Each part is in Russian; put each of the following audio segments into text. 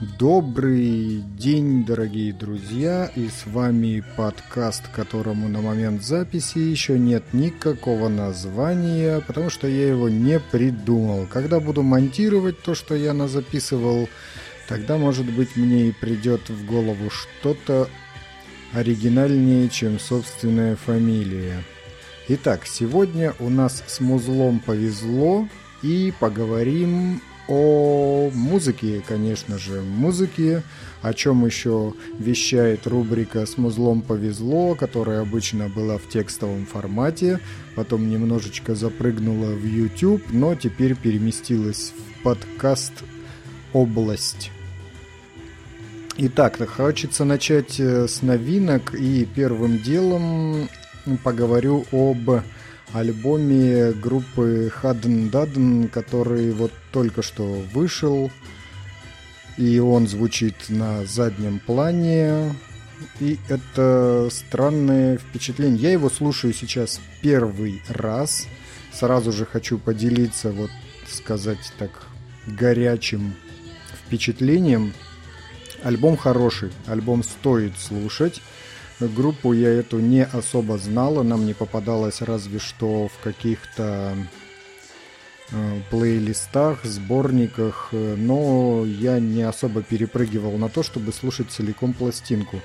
Добрый день, дорогие друзья, и с вами подкаст, которому на момент записи еще нет никакого названия, потому что я его не придумал. Когда буду монтировать то, что я записывал, тогда, может быть, мне и придет в голову что-то оригинальнее, чем собственная фамилия. Итак, сегодня у нас с Музлом повезло, и поговорим о музыке, конечно же, музыке, о чем еще вещает рубрика «С музлом повезло», которая обычно была в текстовом формате, потом немножечко запрыгнула в YouTube, но теперь переместилась в подкаст «Область». Итак, хочется начать э, с новинок, и первым делом поговорю об альбоме группы Hadden Dudden, который вот только что вышел. И он звучит на заднем плане. И это странное впечатление. Я его слушаю сейчас первый раз. Сразу же хочу поделиться, вот сказать так, горячим впечатлением. Альбом хороший, альбом стоит слушать. Группу я эту не особо знал, она мне попадалась разве что в каких-то э, плейлистах, сборниках, э, но я не особо перепрыгивал на то, чтобы слушать целиком пластинку.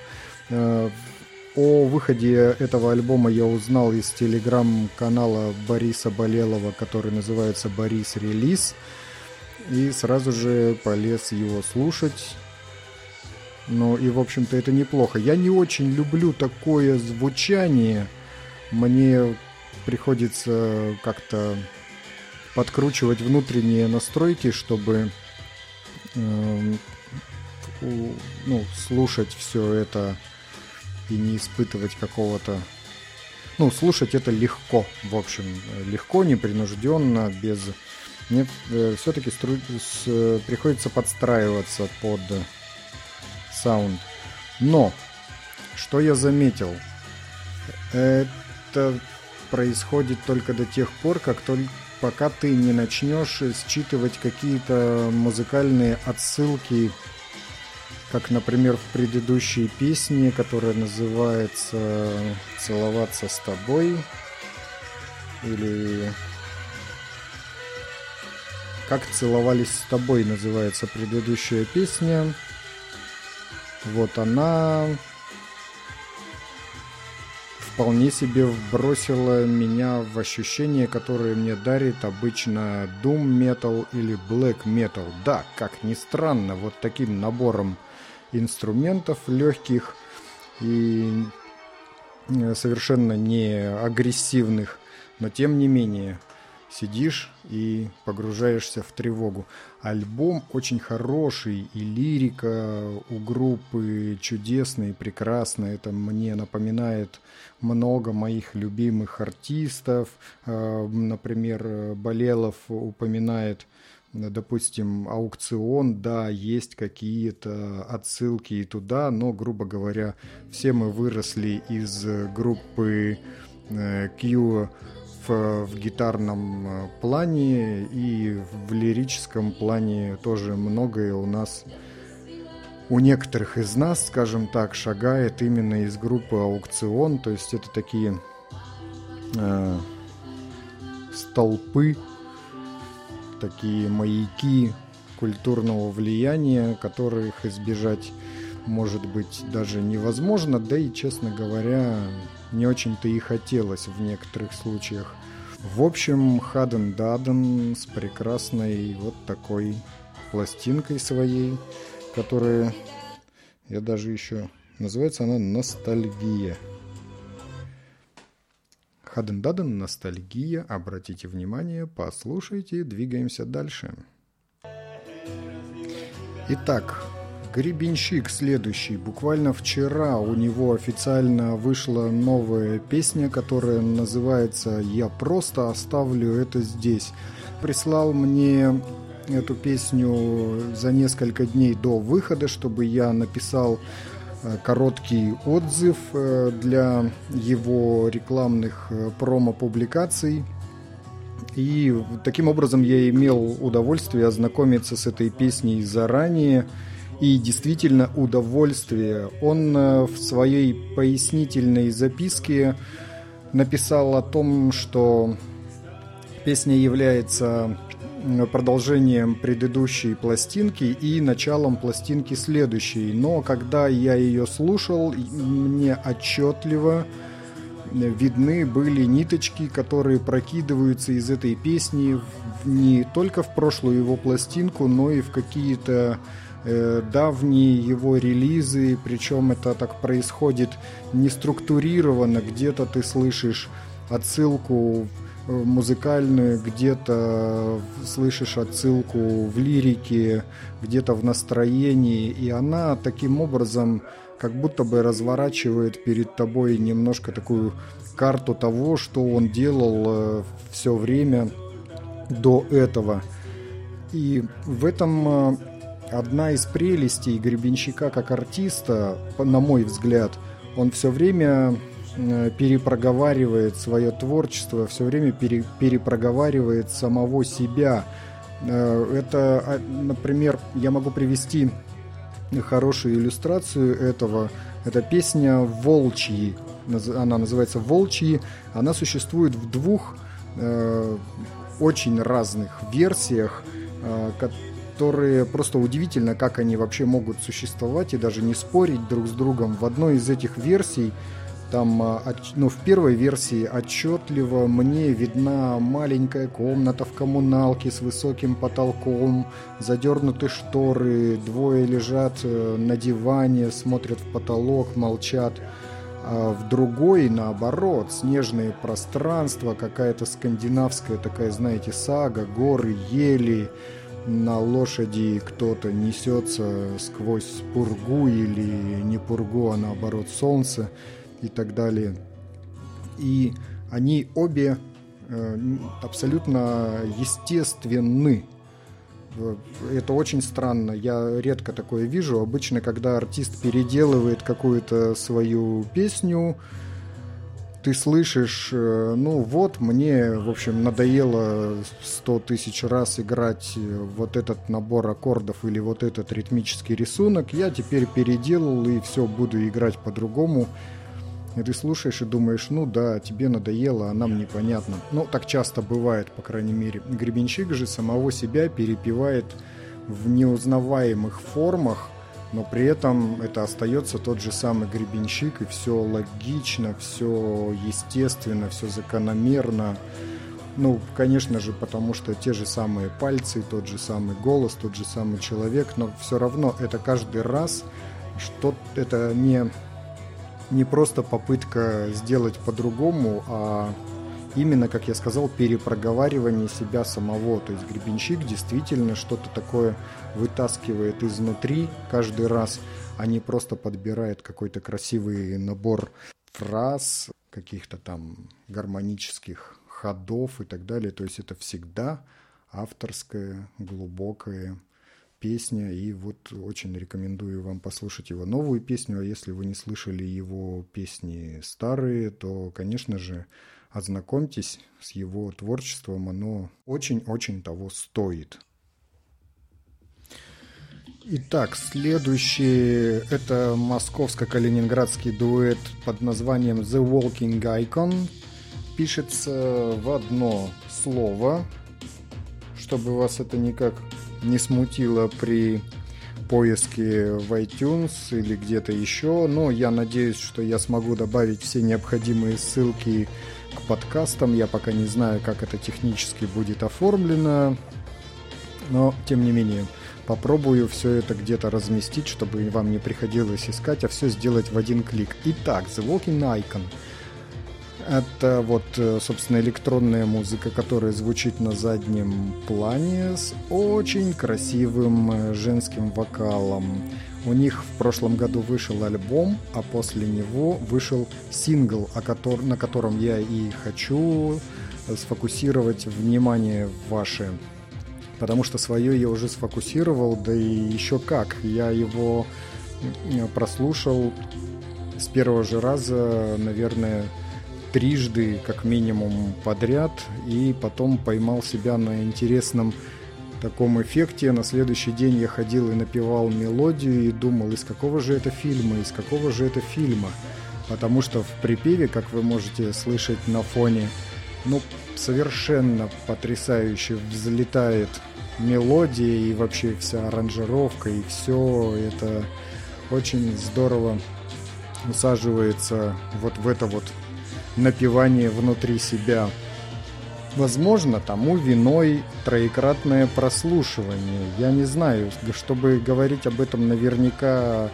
Э, о выходе этого альбома я узнал из телеграм-канала Бориса Болелова, который называется «Борис Релиз», и сразу же полез его слушать. Ну и, в общем-то, это неплохо. Я не очень люблю такое звучание. Мне приходится как-то подкручивать внутренние настройки, чтобы э, ну, слушать все это и не испытывать какого-то... Ну, слушать это легко, в общем, легко, непринужденно, без... Мне э, все-таки стру... с... приходится подстраиваться под саунд. Но, что я заметил, это происходит только до тех пор, как только пока ты не начнешь считывать какие-то музыкальные отсылки, как, например, в предыдущей песне, которая называется «Целоваться с тобой» или «Как целовались с тобой» называется предыдущая песня. Вот она вполне себе вбросила меня в ощущение, которое мне дарит обычно Doom Metal или Black Metal. Да, как ни странно, вот таким набором инструментов легких и э, совершенно не агрессивных, но тем не менее – сидишь и погружаешься в тревогу. Альбом очень хороший, и лирика у группы чудесная и прекрасная. Это мне напоминает много моих любимых артистов. А, например, Болелов упоминает допустим, аукцион, да, есть какие-то отсылки и туда, но, грубо говоря, все мы выросли из группы э, Q в, гитарном э, плане и в лирическом плане тоже многое у нас у некоторых из нас, скажем так, шагает именно из группы аукцион, то есть это такие э, столпы, такие маяки культурного влияния, которых избежать может быть даже невозможно, да и, честно говоря, не очень-то и хотелось в некоторых случаях. В общем, Хаден Даден с прекрасной вот такой пластинкой своей, которая, я даже еще, называется она «Ностальгия». Хаден Даден «Ностальгия». Обратите внимание, послушайте, двигаемся дальше. Итак, Гребенщик следующий. Буквально вчера у него официально вышла новая песня, которая называется «Я просто оставлю это здесь». Прислал мне эту песню за несколько дней до выхода, чтобы я написал э, короткий отзыв э, для его рекламных э, промо-публикаций. И таким образом я имел удовольствие ознакомиться с этой песней заранее – И действительно удовольствие. Он э, в своей пояснительной записке написал о том, что песня является продолжением предыдущей пластинки и началом пластинки следующей. Но когда я ее слушал, мне отчетливо видны были ниточки, которые прокидываются из этой песни не только в прошлую его пластинку, но и в какие-то давние его релизы, причем это так происходит не структурированно, где-то ты слышишь отсылку музыкальную, где-то слышишь отсылку в лирике, где-то в настроении, и она таким образом как будто бы разворачивает перед тобой немножко такую карту того, что он делал э, все время до этого. И в этом э, одна из прелестей Гребенщика как артиста, на мой взгляд, он все время Э, перепроговаривает свое творчество, все время пере, перепроговаривает самого себя. Э, это, а, например, я могу привести хорошую иллюстрацию этого. Это песня «Волчьи». Она называется «Волчьи». Она существует в двух э, очень разных версиях, которые просто удивительно, как они вообще могут существовать и даже не спорить друг с другом. В одной из этих версий там, а, ну, в первой версии отчетливо мне видна маленькая комната в коммуналке с высоким потолком, задернуты шторы, двое лежат э, на диване, смотрят в потолок, молчат. А в другой, наоборот, снежные пространства, какая-то скандинавская такая, знаете, сага, горы, ели, на лошади кто-то несется сквозь пургу или не пургу, а наоборот солнце и так далее. И они обе э, абсолютно естественны. Это очень странно. Я редко такое вижу. Обычно, когда артист переделывает какую-то свою песню, ты слышишь, э, ну вот, мне, в общем, надоело сто тысяч раз играть вот этот набор аккордов или вот этот ритмический рисунок, я теперь переделал и все, буду играть по-другому. И ты слушаешь и думаешь, ну да, тебе надоело, а нам непонятно. Ну, так часто бывает, по крайней мере. Гребенщик же самого себя перепевает в неузнаваемых формах, но при этом это остается тот же самый гребенщик, и все логично, все естественно, все закономерно. Ну, конечно же, потому что те же самые пальцы, тот же самый голос, тот же самый человек, но все равно это каждый раз, что это не не просто попытка сделать по-другому, а именно, как я сказал, перепроговаривание себя самого. То есть гребенщик действительно что-то такое вытаскивает изнутри каждый раз, а не просто подбирает какой-то красивый набор фраз, каких-то там гармонических ходов и так далее. То есть это всегда авторское, глубокое песня, и вот очень рекомендую вам послушать его новую песню, а если вы не слышали его песни старые, то, конечно же, ознакомьтесь с его творчеством, оно очень-очень того стоит. Итак, следующий это московско-калининградский дуэт под названием The Walking Icon. Пишется в одно слово, чтобы вас это никак не смутило при поиске в iTunes или где-то еще. Но я надеюсь, что я смогу добавить все необходимые ссылки к подкастам. Я пока не знаю, как это технически будет оформлено. Но, тем не менее, попробую все это где-то разместить, чтобы вам не приходилось искать, а все сделать в один клик. Итак, The Walking Icon – это вот, э, собственно, электронная музыка, которая звучит на заднем плане с очень красивым э, женским вокалом. У них в прошлом году вышел альбом, а после него вышел сингл, на котором я и хочу сфокусировать внимание ваше. Потому что свое я уже сфокусировал, да и еще как. Я его прослушал с первого же раза, наверное, трижды, как минимум, подряд, и потом поймал себя на интересном таком эффекте. На следующий день я ходил и напевал мелодию и думал, из какого же это фильма, из какого же это фильма. Потому что в припеве, как вы можете слышать на фоне, ну, совершенно потрясающе взлетает мелодия и вообще вся аранжировка, и все это очень здорово усаживается вот в это вот напивание внутри себя. Возможно, тому виной троекратное прослушивание. Я не знаю, чтобы говорить об этом наверняка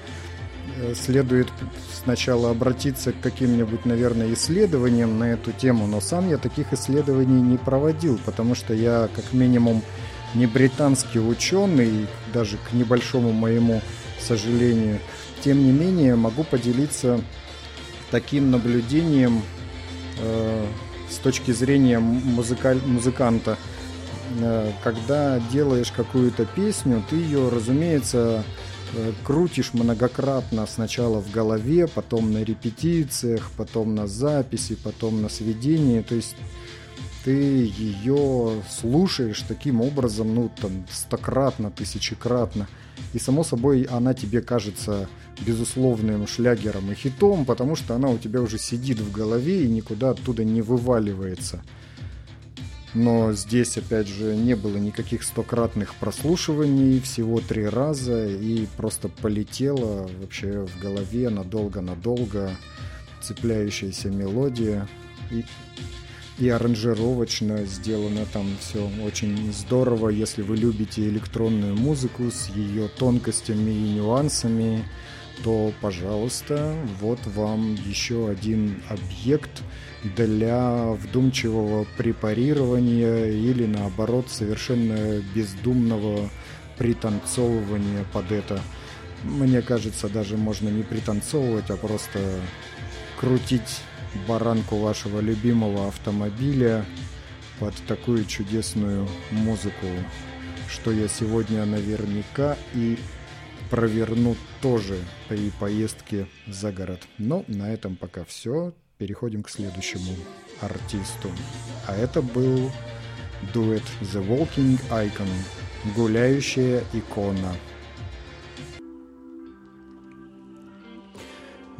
э, следует сначала обратиться к каким-нибудь, наверное, исследованиям на эту тему, но сам я таких исследований не проводил, потому что я как минимум не британский ученый, даже к небольшому моему сожалению. Тем не менее, могу поделиться таким наблюдением э, с точки зрения музыкаль... музыканта. Э, когда делаешь какую-то песню, ты ее, разумеется, э, крутишь многократно сначала в голове, потом на репетициях, потом на записи, потом на сведении. То есть ты ее слушаешь таким образом, ну, там, стократно, тысячекратно. И, само собой, она тебе кажется безусловным шлягером и хитом, потому что она у тебя уже сидит в голове и никуда оттуда не вываливается. Но здесь, опять же, не было никаких стократных прослушиваний, всего три раза, и просто полетела вообще в голове надолго-надолго цепляющаяся мелодия. И и аранжировочно сделано там все очень здорово. Если вы любите электронную музыку с ее тонкостями и нюансами, то, пожалуйста, вот вам еще один объект для вдумчивого препарирования или, наоборот, совершенно бездумного пританцовывания под это. Мне кажется, даже можно не пританцовывать, а просто крутить баранку вашего любимого автомобиля под такую чудесную музыку, что я сегодня наверняка и проверну тоже при поездке за город. Но на этом пока все. Переходим к следующему артисту. А это был дуэт The Walking Icon, гуляющая икона.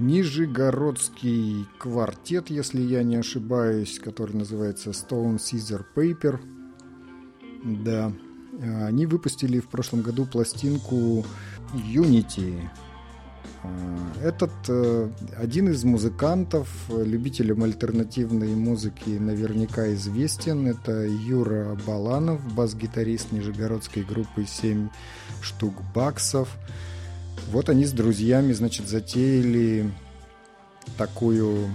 Нижегородский квартет, если я не ошибаюсь, который называется Stone Caesar Paper. Да, они выпустили в прошлом году пластинку Unity. Этот э, один из музыкантов, любителям альтернативной музыки наверняка известен. Это Юра Баланов, бас-гитарист нижегородской группы «7 штук баксов». Вот они с друзьями, значит, затеяли такую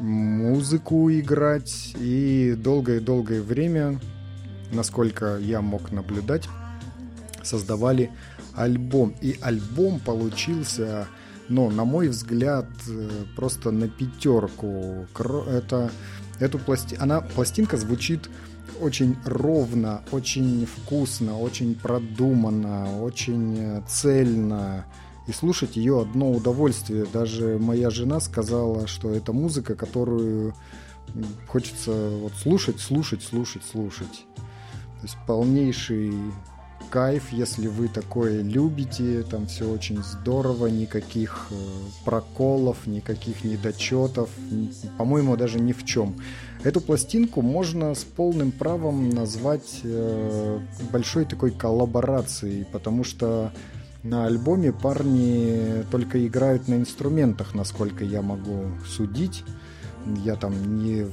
музыку играть. И долгое-долгое время, насколько я мог наблюдать, создавали альбом. И альбом получился, но, на мой взгляд, просто на пятерку. Это, эту пласти... Она, пластинка звучит очень ровно, очень вкусно, очень продуманно, очень цельно. И слушать ее одно удовольствие. Даже моя жена сказала, что это музыка, которую хочется вот слушать, слушать, слушать, слушать. То есть полнейший кайф, если вы такое любите, там все очень здорово, никаких э, проколов, никаких недочетов, по-моему, даже ни в чем. Эту пластинку можно с полным правом назвать э, большой такой коллаборацией, потому что на альбоме парни только играют на инструментах, насколько я могу судить. Я там не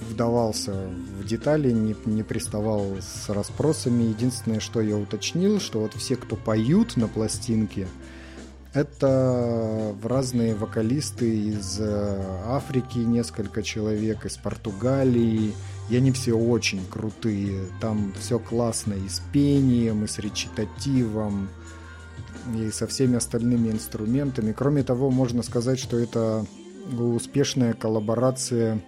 вдавался в детали, не, не приставал с расспросами. Единственное, что я уточнил, что вот все, кто поют на пластинке, это в разные вокалисты из э, Африки, несколько человек, из Португалии. И они все очень крутые. Там все классно и с пением, и с речитативом, и со всеми остальными инструментами. Кроме того, можно сказать, что это успешная коллаборация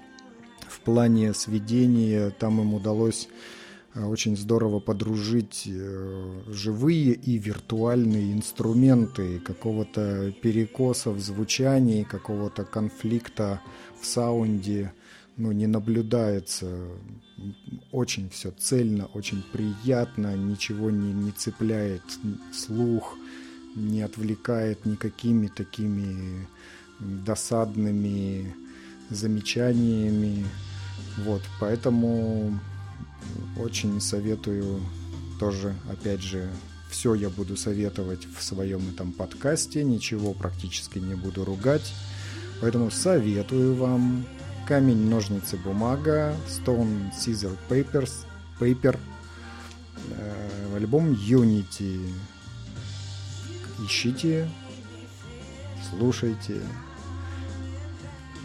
в плане сведения. Там им удалось очень здорово подружить э, живые и виртуальные инструменты, какого-то перекоса в звучании, какого-то конфликта в саунде. ну, не наблюдается очень все цельно, очень приятно, ничего не, не цепляет слух, не отвлекает никакими такими досадными замечаниями. Вот, поэтому очень советую тоже, опять же, все я буду советовать в своем этом подкасте, ничего практически не буду ругать. Поэтому советую вам камень, ножницы, бумага, Stone, Scissor, Papers, Paper, э, альбом Unity. Ищите, слушайте,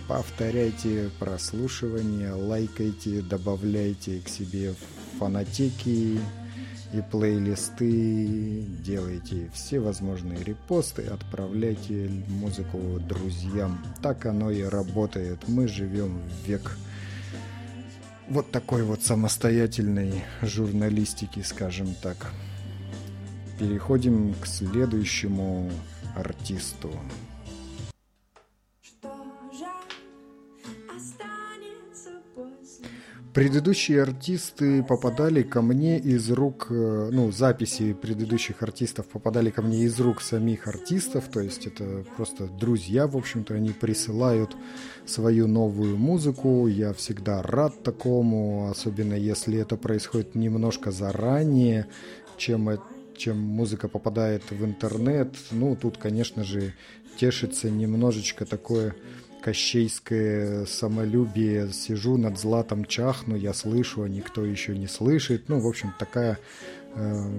повторяйте прослушивание, лайкайте, добавляйте к себе фанатеки и плейлисты, делайте все возможные репосты, отправляйте музыку друзьям. Так оно и работает. Мы живем в век вот такой вот самостоятельной журналистики, скажем так. Переходим к следующему артисту. Предыдущие артисты попадали ко мне из рук, э, ну, записи предыдущих артистов попадали ко мне из рук самих артистов, то есть это просто друзья, в общем-то, они присылают свою новую музыку, я всегда рад такому, особенно если это происходит немножко заранее, чем, чем музыка попадает в интернет. Ну, тут, конечно же, тешится немножечко такое кощейское самолюбие, сижу над златом чахну, я слышу, а никто еще не слышит. Ну, в общем, такая э,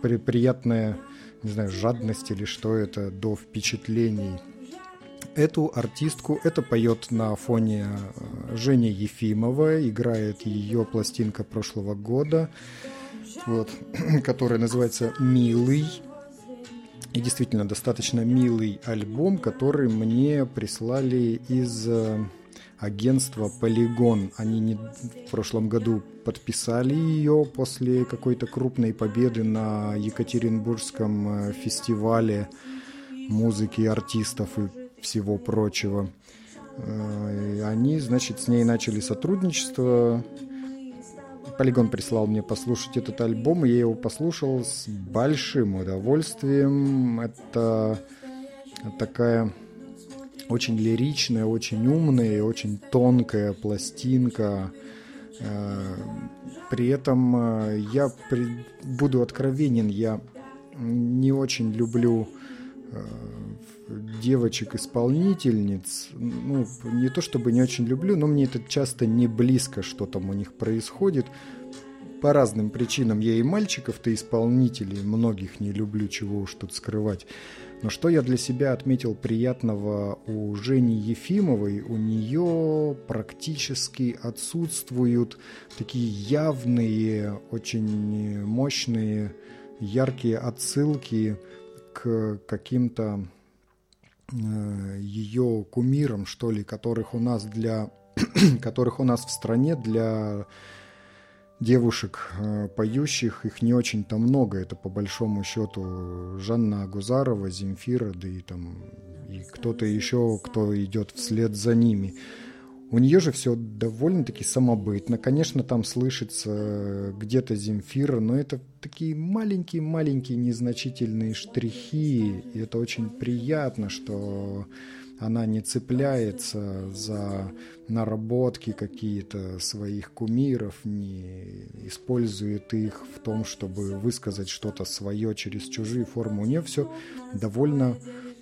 при, приятная, не знаю, жадность или что это, до впечатлений. Эту артистку, это поет на фоне э, Женя Ефимова, играет ее пластинка прошлого года, вот, которая называется «Милый». И действительно достаточно милый альбом, который мне прислали из э, агентства Polygon. Они не, в прошлом году подписали ее после какой-то крупной победы на Екатеринбургском э, фестивале музыки, артистов и всего прочего. Э, они, значит, с ней начали сотрудничество. Полигон прислал мне послушать этот альбом, и я его послушал с большим удовольствием. Это такая очень лиричная, очень умная и очень тонкая пластинка. Э, при этом э, я буду откровенен, я не очень люблю э, девочек-исполнительниц, ну, не то чтобы не очень люблю, но мне это часто не близко, что там у них происходит. По разным причинам я и мальчиков-то исполнителей многих не люблю, чего уж тут скрывать. Но что я для себя отметил приятного у Жени Ефимовой, у нее практически отсутствуют такие явные, очень мощные, яркие отсылки к каким-то ее кумирам, что ли, которых у нас для которых у нас в стране для девушек э, поющих, их не очень-то много. Это по большому счету Жанна Агузарова, Земфира, да и там и кто-то еще, кто идет вслед за ними. У нее же все довольно-таки самобытно. Конечно, там слышится где-то Земфира, но это такие маленькие-маленькие незначительные штрихи. И это очень приятно, что она не цепляется за наработки какие-то своих кумиров, не использует их в том, чтобы высказать что-то свое через чужие формы. У нее все довольно Э,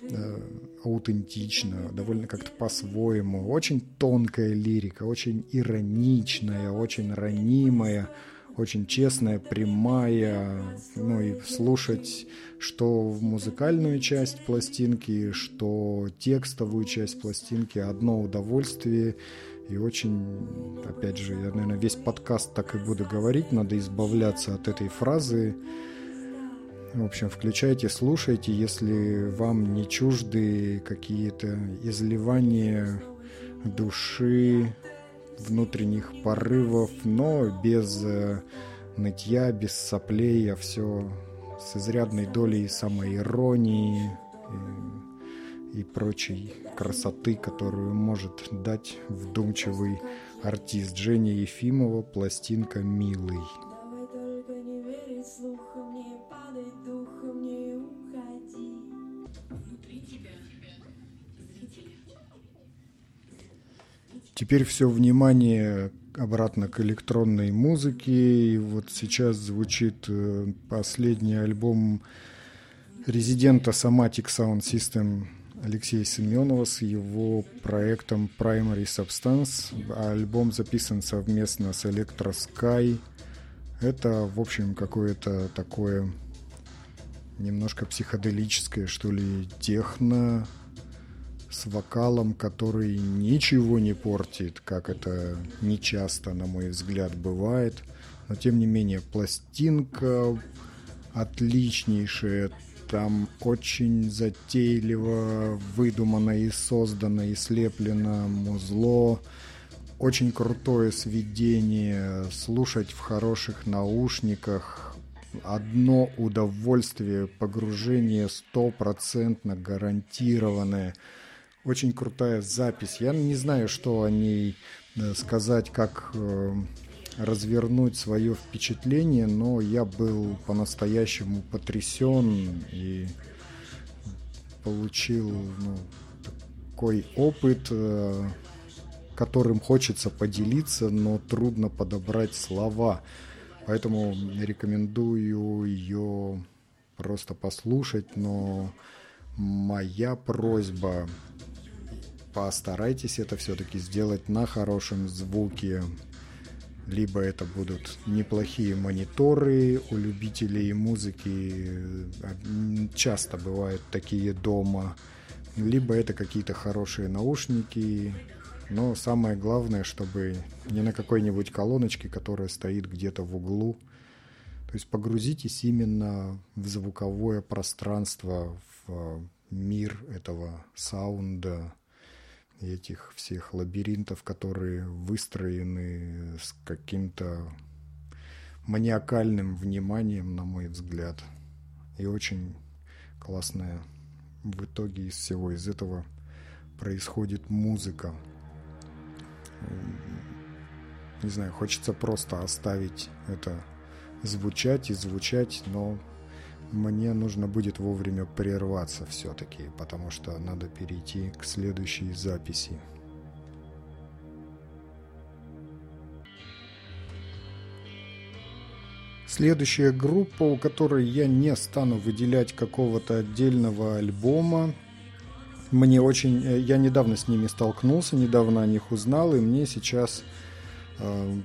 аутентично, довольно как-то по-своему. Очень тонкая лирика, очень ироничная, очень ранимая, очень честная, прямая. Ну и слушать, что в музыкальную часть пластинки, что текстовую часть пластинки, одно удовольствие. И очень, опять же, я, наверное, весь подкаст так и буду говорить, надо избавляться от этой фразы в общем, включайте, слушайте, если вам не чужды какие-то изливания души, внутренних порывов, но без э, нытья, без соплей, а все с изрядной долей самоиронии и, и прочей красоты, которую может дать вдумчивый артист Женя Ефимова, пластинка «Милый». Теперь все внимание обратно к электронной музыке. И вот сейчас звучит э, последний альбом резидента Somatic Sound System Алексея Семенова с его проектом Primary Substance. Альбом записан совместно с Electro Sky. Это, в общем, какое-то такое немножко психоделическое, что ли, техно с вокалом, который ничего не портит, как это нечасто, на мой взгляд, бывает. Но, тем не менее, пластинка отличнейшая, там очень затейливо выдумано и создано, и слеплено музло. Очень крутое сведение, слушать в хороших наушниках. Одно удовольствие, погружение стопроцентно гарантированное. Очень крутая запись. Я не знаю, что о ней э, сказать, как э, развернуть свое впечатление, но я был по-настоящему потрясен и получил ну, такой опыт, э, которым хочется поделиться, но трудно подобрать слова. Поэтому рекомендую ее просто послушать, но моя просьба постарайтесь это все-таки сделать на хорошем звуке, либо это будут неплохие мониторы у любителей музыки, часто бывают такие дома, либо это какие-то хорошие наушники, но самое главное, чтобы не на какой-нибудь колоночке, которая стоит где-то в углу. То есть погрузитесь именно в звуковое пространство, в мир этого саунда, этих всех лабиринтов, которые выстроены с каким-то маниакальным вниманием, на мой взгляд. И очень классная в итоге из всего из этого происходит музыка. Не знаю, хочется просто оставить это звучать и звучать, но мне нужно будет вовремя прерваться все-таки, потому что надо перейти к следующей записи. Следующая группа, у которой я не стану выделять какого-то отдельного альбома. Мне очень... Э, я недавно с ними столкнулся, недавно о них узнал, и мне сейчас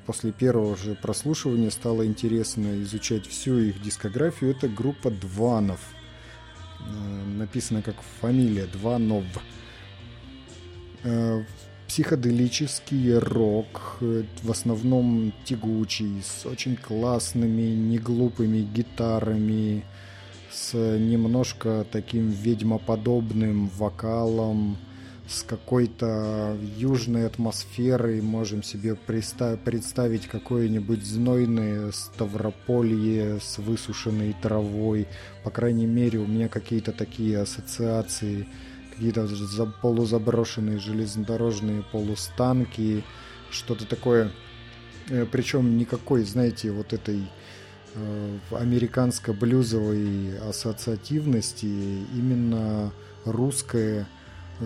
после первого же прослушивания стало интересно изучать всю их дискографию. Это группа Дванов. Э, написано как фамилия Дванов. Э, психоделический рок, в основном тягучий, с очень классными, неглупыми гитарами, с немножко таким ведьмоподобным вокалом, с какой-то южной атмосферой можем себе представить какое-нибудь знойное Ставрополье с высушенной травой. По крайней мере, у меня какие-то такие ассоциации, какие-то полузаброшенные железнодорожные полустанки, что-то такое. Э, Причем никакой, знаете, вот этой э, американско-блюзовой ассоциативности, именно русская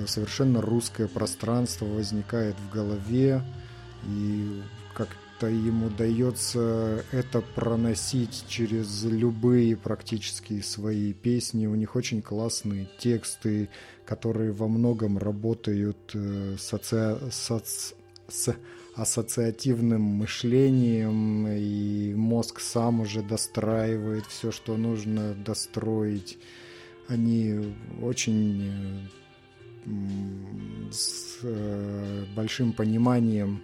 совершенно русское пространство возникает в голове, и как-то ему дается это проносить через любые практически свои песни. У них очень классные тексты, которые во многом работают э, соци... соц... с ассоциативным мышлением, и мозг сам уже достраивает все, что нужно достроить. Они очень э, с э, большим пониманием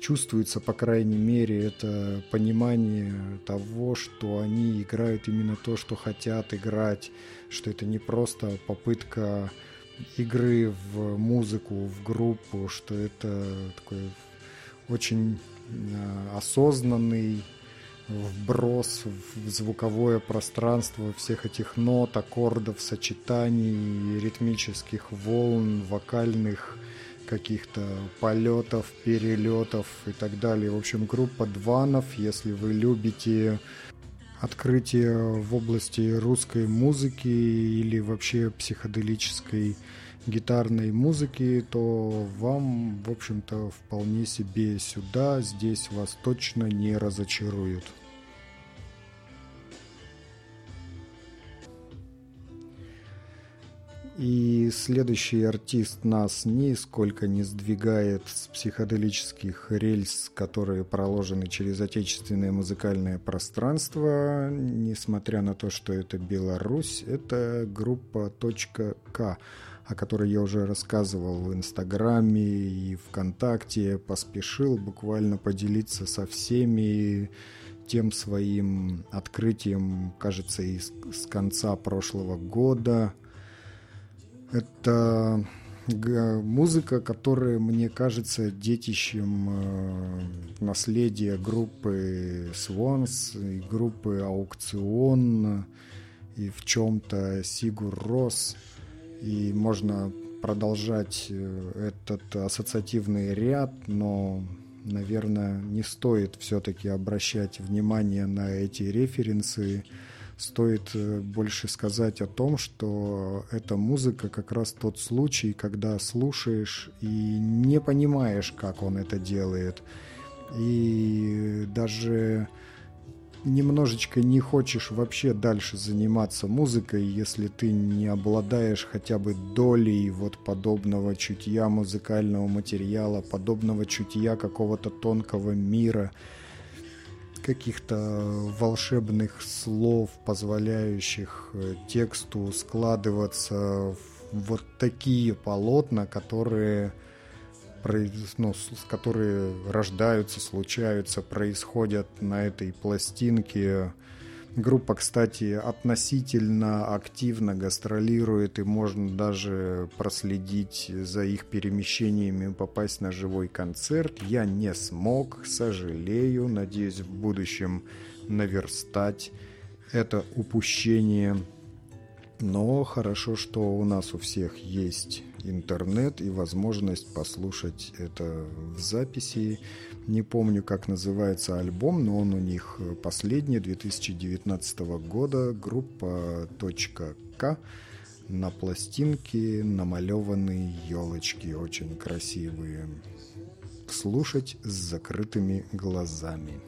чувствуется, по крайней мере, это понимание того, что они играют именно то, что хотят играть, что это не просто попытка игры в музыку, в группу, что это такой очень э, осознанный вброс в звуковое пространство всех этих нот, аккордов, сочетаний, ритмических волн, вокальных каких-то полетов, перелетов и так далее. В общем, группа Дванов, если вы любите открытие в области русской музыки или вообще психоделической гитарной музыки, то вам, в общем-то, вполне себе сюда, здесь вас точно не разочаруют. И следующий артист нас нисколько не сдвигает с психоделических рельс, которые проложены через отечественное музыкальное пространство, несмотря на то, что это Беларусь, это группа .к, о которой я уже рассказывал в Инстаграме и ВКонтакте, поспешил буквально поделиться со всеми тем своим открытием, кажется, из, с конца прошлого года – это музыка, которая мне кажется детищем э, наследия группы Swans и группы Аукцион и в чем-то Сигур Рос. И можно продолжать э, этот ассоциативный ряд, но, наверное, не стоит все-таки обращать внимание на эти референсы стоит э, больше сказать о том, что эта музыка как раз тот случай, когда слушаешь и не понимаешь, как он это делает. И даже немножечко не хочешь вообще дальше заниматься музыкой, если ты не обладаешь хотя бы долей вот подобного чутья музыкального материала, подобного чутья какого-то тонкого мира – каких-то волшебных слов, позволяющих э, тексту складываться в вот такие полотна, которые, ну, которые рождаются, случаются, происходят на этой пластинке Группа, кстати, относительно активно гастролирует, и можно даже проследить за их перемещениями, попасть на живой концерт. Я не смог, сожалею, надеюсь в будущем наверстать это упущение. Но хорошо, что у нас у всех есть интернет и возможность послушать это в записи. Не помню, как называется альбом, но он у них последний, 2019 года, группа .к. На пластинке намалеванные елочки, очень красивые. Слушать с закрытыми глазами.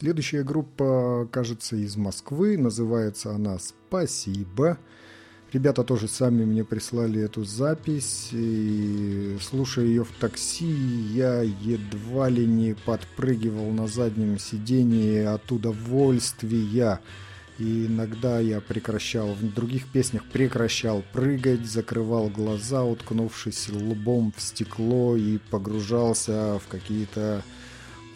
Следующая группа, кажется, из Москвы. Называется она «Спасибо». Ребята тоже сами мне прислали эту запись. И слушая ее в такси, я едва ли не подпрыгивал на заднем сидении от удовольствия. И иногда я прекращал, в других песнях прекращал прыгать, закрывал глаза, уткнувшись лбом в стекло и погружался в какие-то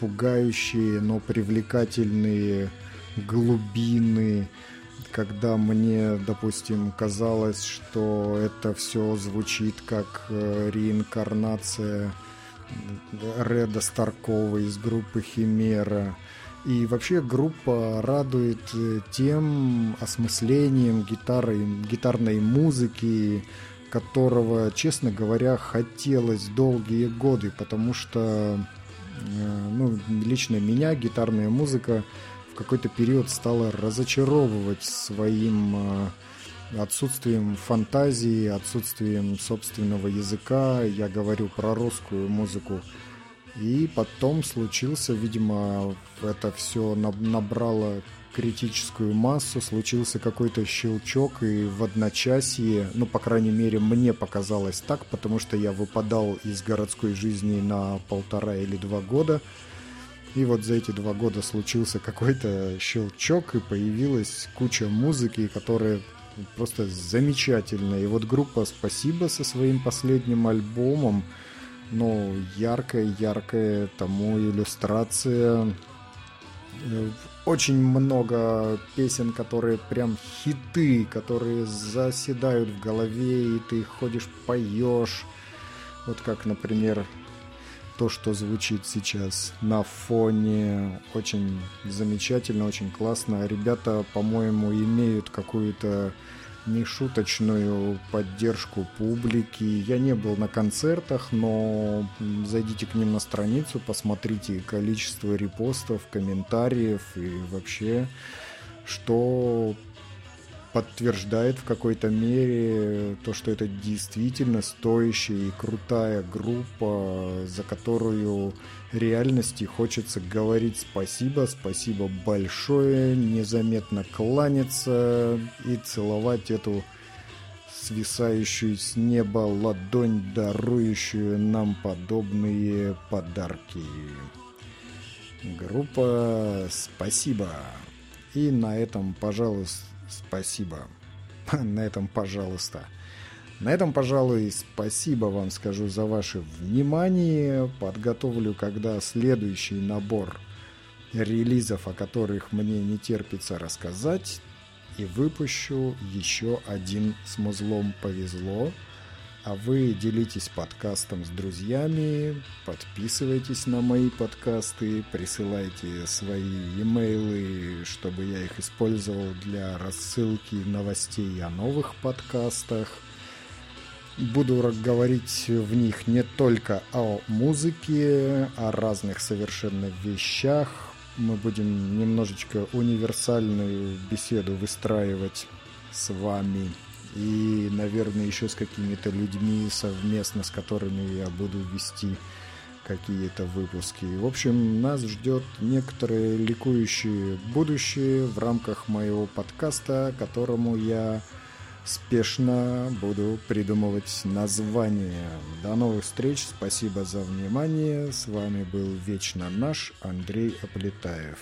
пугающие, но привлекательные глубины, когда мне, допустим, казалось, что это все звучит как э, реинкарнация Реда Старкова из группы Химера. И вообще группа радует э, тем осмыслением гитары, гитарной музыки, которого, честно говоря, хотелось долгие годы, потому что ну, лично меня гитарная музыка в какой-то период стала разочаровывать своим э, отсутствием фантазии, отсутствием собственного языка. Я говорю про русскую музыку. И потом случился, видимо, это все набрало критическую массу, случился какой-то щелчок, и в одночасье, ну, по крайней мере, мне показалось так, потому что я выпадал из городской жизни на полтора или два года, и вот за эти два года случился какой-то щелчок, и появилась куча музыки, которая просто замечательная. И вот группа «Спасибо» со своим последним альбомом, ну, яркая-яркая тому иллюстрация Э, очень много песен, которые прям хиты, которые заседают в голове, и ты ходишь, поешь. Вот как, например, то, что звучит сейчас на фоне. Очень замечательно, очень классно. Ребята, по-моему, имеют какую-то нешуточную поддержку публики. Я не был на концертах, но зайдите к ним на страницу, посмотрите количество репостов, комментариев и вообще, что подтверждает в какой-то мере то, что это действительно стоящая и крутая группа, за которую реальности хочется говорить спасибо, спасибо большое, незаметно кланяться и целовать эту свисающую с неба ладонь, дарующую нам подобные подарки. Группа «Спасибо». И на этом, пожалуйста, спасибо. На этом, пожалуйста. На этом, пожалуй, спасибо вам скажу за ваше внимание. Подготовлю, когда следующий набор релизов, о которых мне не терпится рассказать, и выпущу еще один с музлом повезло. А вы делитесь подкастом с друзьями, подписывайтесь на мои подкасты, присылайте свои имейлы, чтобы я их использовал для рассылки новостей о новых подкастах. Буду говорить в них не только о музыке, о разных совершенно вещах. Мы будем немножечко универсальную беседу выстраивать с вами и, наверное, еще с какими-то людьми совместно, с которыми я буду вести какие-то выпуски. В общем, нас ждет некоторое ликующее будущее в рамках моего подкаста, которому я спешно буду придумывать название. До новых встреч, спасибо за внимание. С вами был вечно наш Андрей Аплетаев.